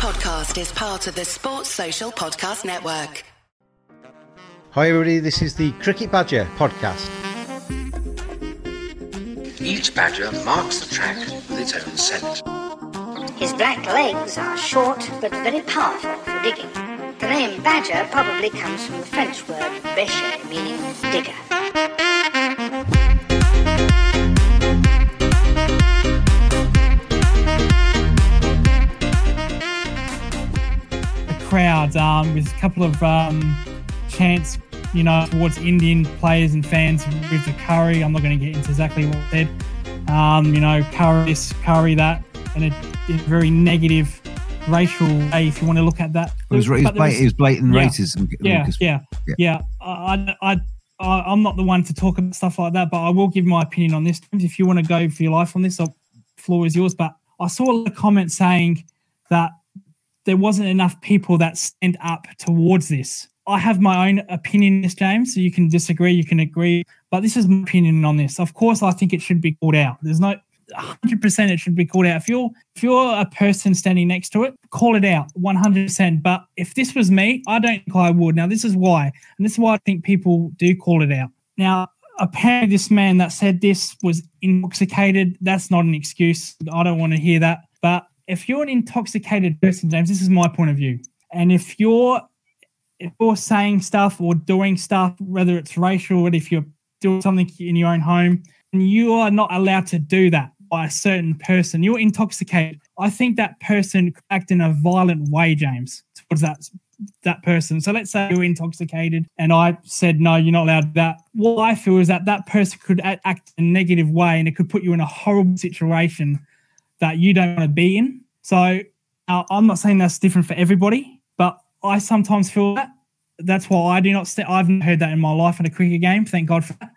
podcast is part of the Sports Social Podcast Network. Hi, everybody. This is the Cricket Badger podcast. Each badger marks the track with its own scent. His black legs are short but very powerful for digging. The name badger probably comes from the French word bêcher, meaning digger. Crowd um, with a couple of um, chants, you know, towards Indian players and fans with the curry. I'm not going to get into exactly what I said. Um, you know, curry this, curry that, and a very negative racial way, if you want to look at that. It was, it was, blat- it was blatant yeah. racism. yeah, Lucas. yeah, Yeah. yeah. I, I, I, I'm not the one to talk about stuff like that, but I will give my opinion on this. If you want to go for your life on this, the floor is yours. But I saw a comment saying that there wasn't enough people that stand up towards this. I have my own opinion, on this James. So you can disagree, you can agree, but this is my opinion on this. Of course, I think it should be called out. There's no 100% it should be called out. If you're if you're a person standing next to it, call it out 100%. But if this was me, I don't think I would. Now this is why, and this is why I think people do call it out. Now apparently, this man that said this was intoxicated. That's not an excuse. I don't want to hear that. If you're an intoxicated person, James, this is my point of view. And if you're if you're saying stuff or doing stuff, whether it's racial or if you're doing something in your own home, and you are not allowed to do that by a certain person, you're intoxicated. I think that person could act in a violent way, James, towards that that person. So let's say you're intoxicated, and I said no, you're not allowed that. What I feel is that that person could act in a negative way, and it could put you in a horrible situation that you don't want to be in. So uh, I'm not saying that's different for everybody, but I sometimes feel that. That's why I do not. St- I've heard that in my life in a cricket game. Thank God for that.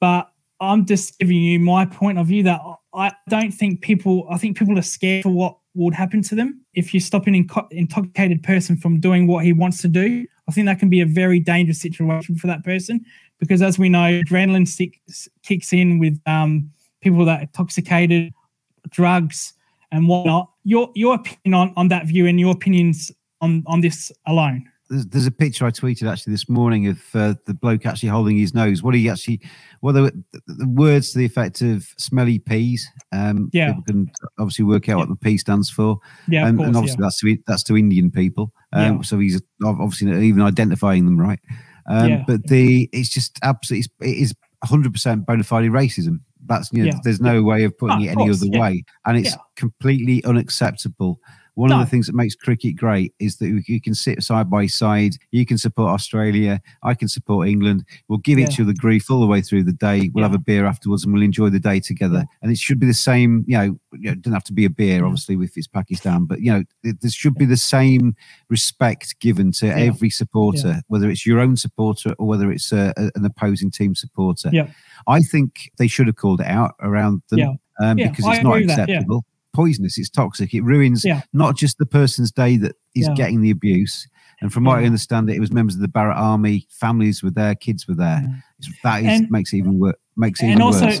But I'm just giving you my point of view that I don't think people. I think people are scared for what would happen to them if you stop an inco- intoxicated person from doing what he wants to do. I think that can be a very dangerous situation for that person because, as we know, adrenaline kicks in with um, people that are intoxicated, drugs, and whatnot. Your your opinion on, on that view and your opinions on on this alone. There's, there's a picture I tweeted actually this morning of uh, the bloke actually holding his nose. What he actually, well, the, the words to the effect of smelly peas. Um, Yeah. People can obviously work out what the P stands for. Yeah, Um, course. and obviously yeah. that's to that's to Indian people. Um, Yeah. So he's obviously even identifying them right. Um, Yeah. But the it's just absolutely it is 100 percent bona fide racism. That's you know, Yeah. there's no way of putting Oh, it any course, other yeah. way, and it's Yeah. completely unacceptable. One No. of the things that makes cricket great is that you can sit side by side. You can support Australia. I can support England. We'll give each other grief all the way through the day. We'll have a beer afterwards, and we'll enjoy the day together. Yeah. And it should be the same. You know, you know, it doesn't have to be a beer, Yeah. obviously, if it's Pakistan. But you know, th- there should be the same respect given to every supporter, whether it's your own supporter or whether it's uh, a, an opposing team supporter. Yeah. I think they should have called it out around them Yeah. um, Yeah, because I it's not that, yeah. acceptable. Poisonous, it's toxic. It ruins Yeah. not just the person's day that is Yeah. getting the abuse. And from what I understand, it, it was members of the Barmy Army, families were there, kids were there. That is And- makes it even worse. Makes even also worse.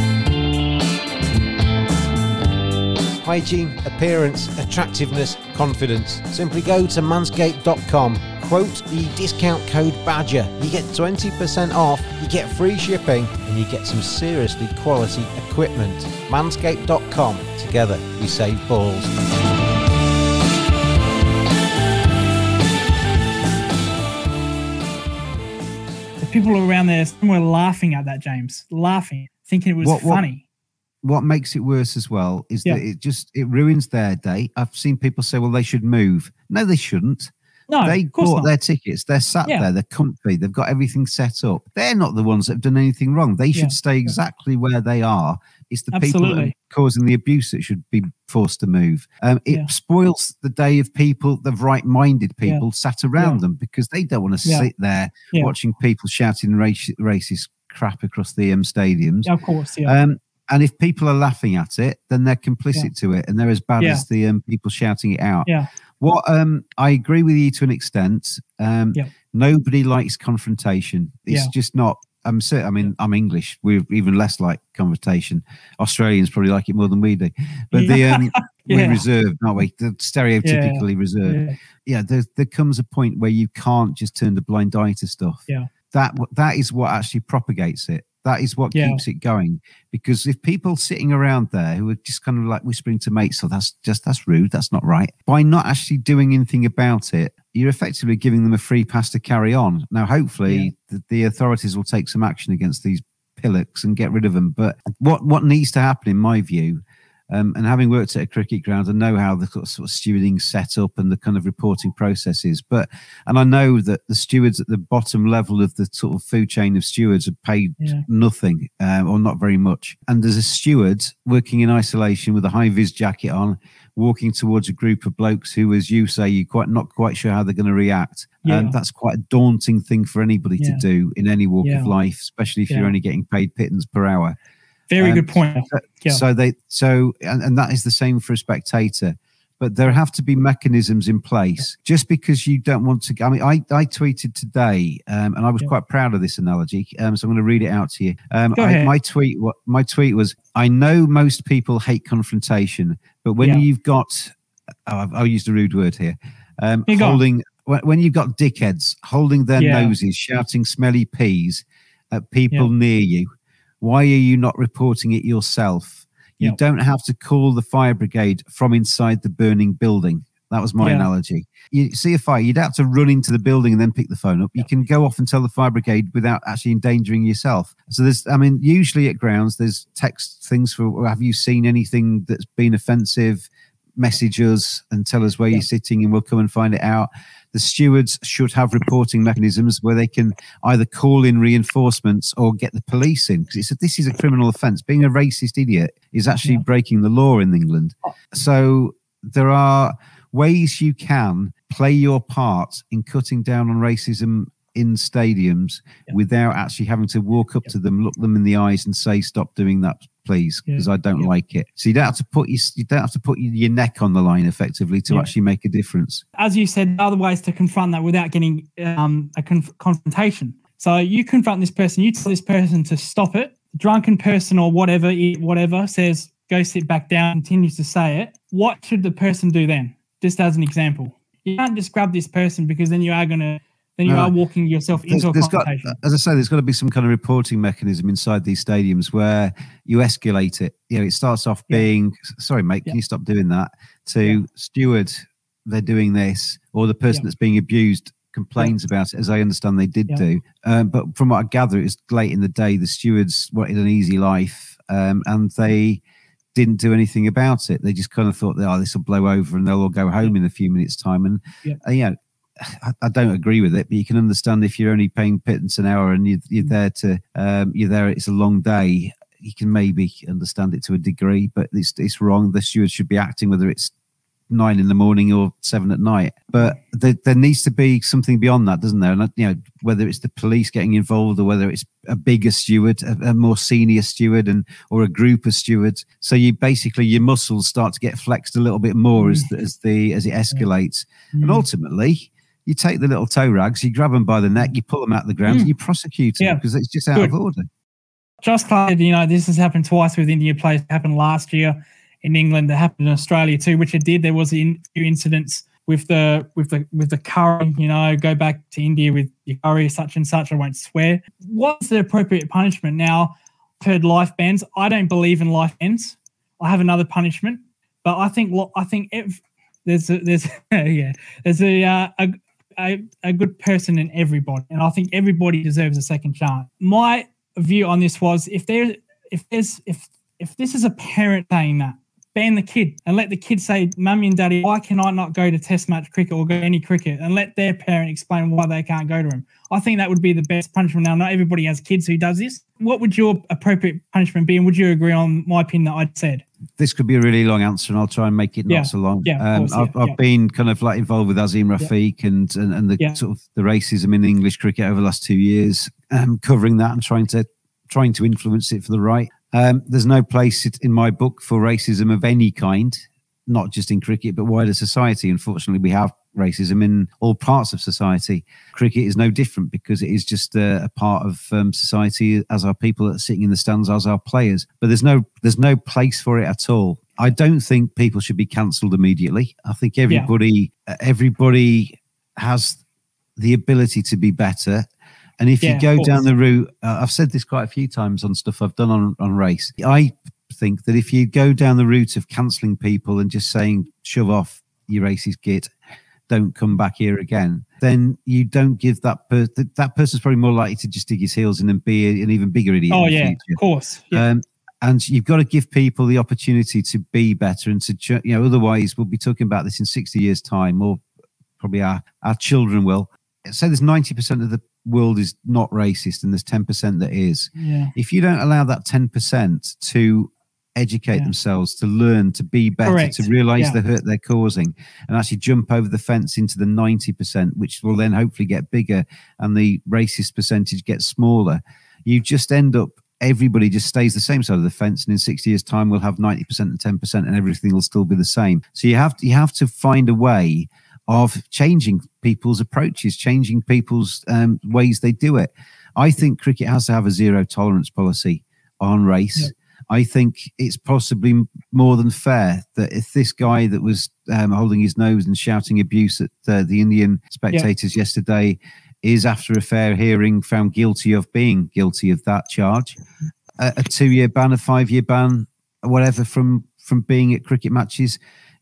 Hygiene, appearance, attractiveness, confidence. Simply go to manscaped.com. Quote the discount code BADGER. You get 20% off, you get free shipping, and you get some seriously quality equipment. Manscaped.com. Together, we save balls. the people around there were laughing at that, James, laughing, thinking it was What- what- funny. What makes it worse as well is Yeah. that it just it ruins their day. I've seen people say, "Well, they should move." No, they shouldn't. No, they of course bought not. their tickets. They're sat Yeah. there. They're comfy. They've got everything set up. They're not the ones that have done anything wrong. They should Yeah. stay exactly where they are. It's the people that are causing the abuse that should be forced to move. Um, it Yeah. spoils the day of people, the right-minded people sat around them because they don't want to sit there watching people shouting race, racist crap across the um, stadiums. Yeah, of course, yeah. Um, and if people are laughing at it, then they're complicit to it, and they're as bad Yeah. as the um, people shouting it out. Yeah. What um, I agree with you to an extent. Um, Yeah. Nobody likes confrontation. It's Yeah. just not. I'm cer- I mean, I'm English. We're even less like confrontation. Australians probably like it more than we do. But the um, we're Yeah. reserved, aren't we? The stereotypically reserved yeah. yeah, there, there comes a point where you can't just turn a blind eye to stuff. Yeah. That that is what actually propagates it. That is what Yeah. keeps it going. Because if people sitting around there who are just kind of like whispering to mates, "Oh, that's just that's rude. That's not right," by not actually doing anything about it, you're effectively giving them a free pass to carry on. Now, hopefully, the, the authorities will take some action against these pillocks and get rid of them. But what what needs to happen, in my view, um, and having worked at a cricket ground, I know how the sort of, stewarding set up and the kind of reporting process is. But and I know that the stewards at the bottom level of the sort of food chain of stewards are paid Yeah. nothing um, or not very much. And there's a steward working in isolation with a high vis jacket on, walking towards a group of blokes who, as you say, you're quite not quite sure how they're going to react. Yeah. And that's quite a daunting thing for anybody to do in any walk Yeah. of life, especially if Yeah. you're only getting paid pittance per hour. Very Um, good point. So, Yeah. so they so and, and that is the same for a spectator. But there have to be mechanisms in place. Just because you don't want to, I mean, I, I tweeted today, um, and I was Yeah. quite proud of this analogy. Um, so I'm going to read it out to you. Um, Go I, my tweet, what my tweet was: I know most people hate confrontation, but when Yeah. you've got, oh, I've- I'll use the rude word here, um, holding when, when you've got dickheads holding their noses, shouting smelly peas at people near you, why are you not reporting it yourself? You Yeah. don't have to call the fire brigade from inside the burning building. That was my Yeah. analogy. You see a fire, you'd have to run into the building and then pick the phone up. You can go off and tell the fire brigade without actually endangering yourself. So there's, I mean, usually at grounds, there's text things for have you seen anything that's been offensive? Message us and tell us where Yeah. you're sitting and we'll come and find it out. The stewards should have reporting mechanisms where they can either call in reinforcements or get the police in because it's a, this is a criminal offence. Being a racist idiot is actually Yeah. breaking the law in England. So there are ways you can play your part in cutting down on racism in stadiums Yeah. without actually having to walk up to them, look them in the eyes, and say, "Stop doing that, please," Yeah. because I don't Yeah. like it. So you don't have to put your, you don't have to put your, your neck on the line effectively to Yeah. actually make a difference. as you said, other ways to confront that without getting um, a conf- confrontation. So you confront this person, you tell this person to stop it. Drunken person or whatever, whatever says, go sit back down, continues to say it. What should the person do then? Just as an example, you can't just grab this person because then you are going to, then you No. are walking yourself There's, into a there's got, confrontation. as I say, there's got to be some kind of reporting mechanism inside these stadiums where you escalate it. You know, it starts off Yeah. being, sorry, mate, Yeah. can you stop doing that? To Yeah. steward, they're doing this, or the person that's being abused complains about it, as I understand they did do. Um, but from what I gather, it was late in the day. The stewards wanted an easy life, um, and they didn't do anything about it. They just kind of thought, "Oh, this will blow over, and they'll all go home in a few minutes' time." And Yeah. uh, you know, I, I don't agree with it, but you can understand if you're only paying pittance an hour and you, you're there to, um, you're there. It's a long day. You can maybe understand it to a degree, but it's it's wrong. The steward should be acting whether it's nine in the morning or seven at night. But there, there needs to be something beyond that, doesn't there? And you know, whether it's the police getting involved or whether it's a bigger steward, a, a more senior steward, and or a group of stewards. So you basically your muscles start to get flexed a little bit more as the, as the as it escalates, and Mm. ultimately. You take the little toe rags, you grab them by the neck, you pull them out of the ground, Mm. and you prosecute them Yeah. because it's just out Good. of order. Just Clyde, you know, this has happened twice with India players. It happened last year in England. That happened in Australia too, which it did. There was a few incidents with the with the with the curry. You know, go back to India with your curry, such and such. I won't swear. What's the appropriate punishment? Now, I've heard life bans. I don't believe in life bans. I have another punishment, but I think I think if there's a, there's yeah there's a, uh, a a a good person in everybody, and I think everybody deserves a second chance. My view on this was if there if there's if if this is a parent saying that ban the kid and let the kid say, Mummy and Daddy, why can I not go to test match cricket or go any cricket? And let their parent explain why they can't go to him. I think that would be the best punishment. Now, not everybody has kids who does this. What would your appropriate punishment be? And would you agree on my opinion that I'd said? This could be a really long answer, and I'll try and make it not Yeah, so long. yeah, um, course, I've, yeah, I've yeah. been kind of like involved with Azeem Rafiq and, and and the sort of the racism in English cricket over the last two years, um, covering that and trying to trying to influence it for the right. Um, there's no place in my book for racism of any kind, not just in cricket but wider society. Unfortunately, we have racism in all parts of society. Cricket is no different because it is just a, a part of um, society, as our people that are sitting in the stands, as our players. But there's no there's no place for it at all. I don't think people should be cancelled immediately. I think everybody everybody has the ability to be better. And if Yeah, you go down the route, uh, I've said this quite a few times on stuff I've done on, on race. I think that if you go down the route of cancelling people and just saying, shove off, you racist git, don't come back here again, then you don't give that person, that person's probably more likely to just dig his heels in and be an even bigger idiot. Oh, in the yeah, future. of course. Yeah. Um, and you've got to give people the opportunity to be better and to, ch- you know, otherwise we'll be talking about this in 60 years' time, or probably our, our children will. Say there's 90% of the world is not racist and there's 10% that is. yeah. If you don't allow that 10% to educate Yeah. themselves, to learn, to be better, Correct. to realize Yeah. the hurt they're causing, and actually jump over the fence into the 90%, which will then hopefully get bigger and the racist percentage gets smaller, you just end up everybody just stays the same side of the fence and in 60 years time we'll have 90% and 10% and everything will still be the same so you have to you have to find a way of changing people's approaches changing people's um, ways they do it i think cricket has to have a zero tolerance policy on race Yeah. I think it's possibly more than fair that if this guy that was um, holding his nose and shouting abuse at uh, the Indian spectators yesterday is, after a fair hearing, found guilty of being guilty of that charge, a, a two-year ban, a five-year ban, whatever from from being at cricket matches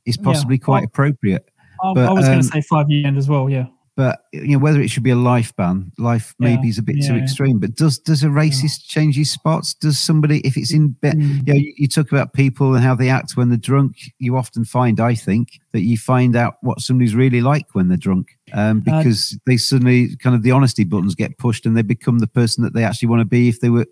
is Yeah. possibly quite Well, appropriate. I, but, I was going um, to say five year end as well. Yeah. But you know whether it should be a life ban, life Yeah, maybe is a bit too extreme. But does does a racist change his spots? Does somebody if it's in bed? Mm. you know, you, you talk about people and how they act when they're drunk. You often find, I think, that you find out what somebody's really like when they're drunk, um, Uh, because they suddenly kind of the honesty buttons get pushed and they become the person that they actually want to be if they were.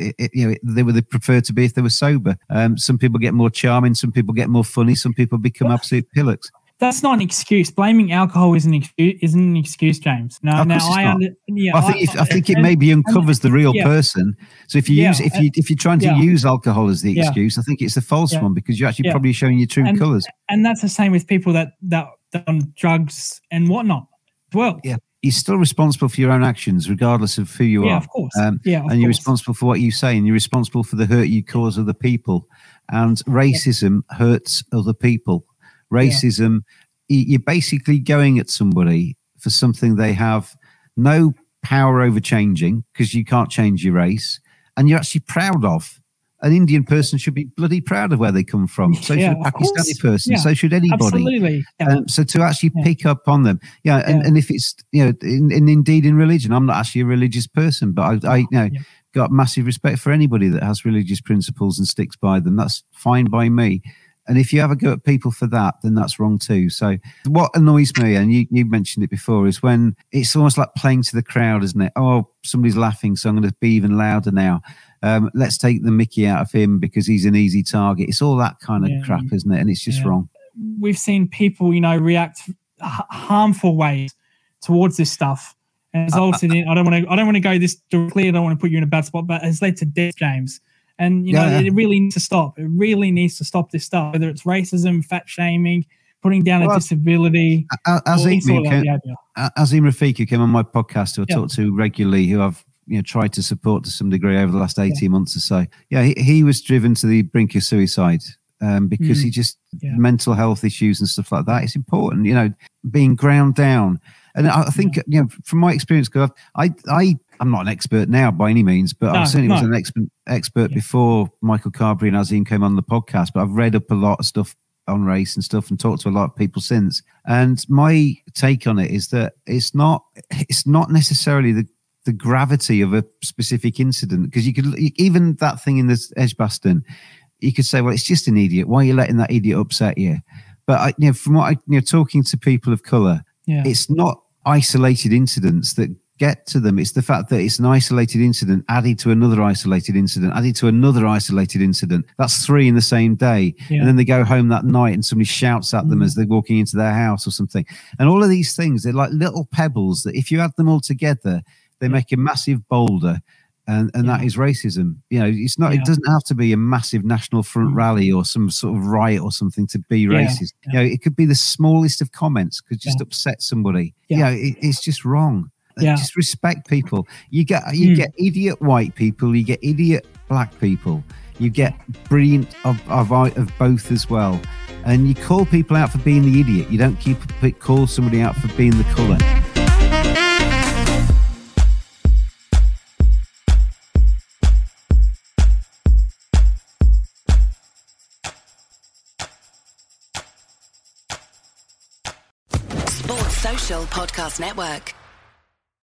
i- i- You know, they would prefer to be if they were sober. Um, some people get more charming, some people get more funny, some people become absolute pillocks. That's not an excuse. Blaming alcohol isn't an excuse, isn't an excuse, James. No, now I under, yeah. I think if, I think it and- maybe uncovers the real yeah. person. So if you yeah, use if you if you're trying to yeah. use alcohol as the Yeah. excuse, I think it's a false Yeah. one because you're actually Yeah. probably showing your true And- colours. and that's the same with people that that, on drugs and whatnot. as Well, Yeah. You're still responsible for your own actions, regardless of who you yeah, are. of course. Um, yeah, and you're responsible for what you say, and you're responsible for the hurt you cause other people. And racism hurts other people. Racism, y- you're basically going at somebody for something they have no power over changing because you can't change your race, and you're actually proud of. An Indian person should be bloody proud of where they come from. So Yeah, should a Pakistani person. Yeah, So should anybody. Absolutely. Yeah. Um, so to actually Yeah. pick up on them, yeah, and, Yeah. and if it's you know, in, in indeed in religion, I'm not actually a religious person, but I, I you know, Yeah. got massive respect for anybody that has religious principles and sticks by them. That's fine by me. And if you ever go at people for that, then that's wrong too. So what annoys me, and you, you mentioned it before, is when it's almost like playing to the crowd, isn't it? Oh, somebody's laughing, so I'm going to be even louder now. Um, let's take the Mickey out of him because he's an easy target. It's all that kind of Yeah. crap, isn't it? And it's just Yeah. wrong. we've seen people, you know, react h- harmful ways towards this stuff, and resulted in. I don't want to. I don't want to go this directly. I don't want to put you in a bad spot, but has led to death, James. And you know, Yeah. it really needs to stop. It really needs to stop this stuff. Whether it's racism, fat shaming, putting down Well, a disability, Azeem, of came- behaviour. A- Azeem Rafiq, who came on my podcast, who I Yeah. talk to regularly, who I've you know tried to support to some degree over the last eighteen months or so. Yeah, he, he was driven to the brink of suicide um, because Mm. he just Yeah. mental health issues and stuff like that. It's important, you know, being ground down. And I I think you know, from my experience, because I I I'm not an expert now by any means, but I No, certainly was an expert expert Yeah. before Michael Carberry and Azeem came on the podcast. But I've read up a lot of stuff on race and stuff and talked to a lot of people since. And my take on it is that it's not it's not necessarily the the gravity of a specific incident because you could even that thing in this Edgbaston you could say, well, it's just an idiot. Why are you letting that idiot upset you? But I, you know, from what I, you know, talking to people of color, Yeah. it's not isolated incidents that get to them. It's the fact that it's an isolated incident added to another isolated incident, added to another isolated incident. That's three in the same day. Yeah. And then they go home that night and somebody shouts at them Mm. as they're walking into their house or something. And all of these things, they're like little pebbles that if you add them all together, they make a massive boulder. And, and that Yeah. is racism. You know, it's not, Yeah. it doesn't have to be a massive national front Mm. rally or some sort of riot or something to be Yeah, racist. You know, it could be the smallest of comments could just Yeah. upset somebody. Yeah. You know, it, it's just wrong. Yeah. Just respect people. You get you Mm. get idiot white people. You get idiot black people. You get brilliant of, of of both as well. And you call people out for being the idiot. You don't keep call somebody out for being the colour. Sports Social Podcast Network.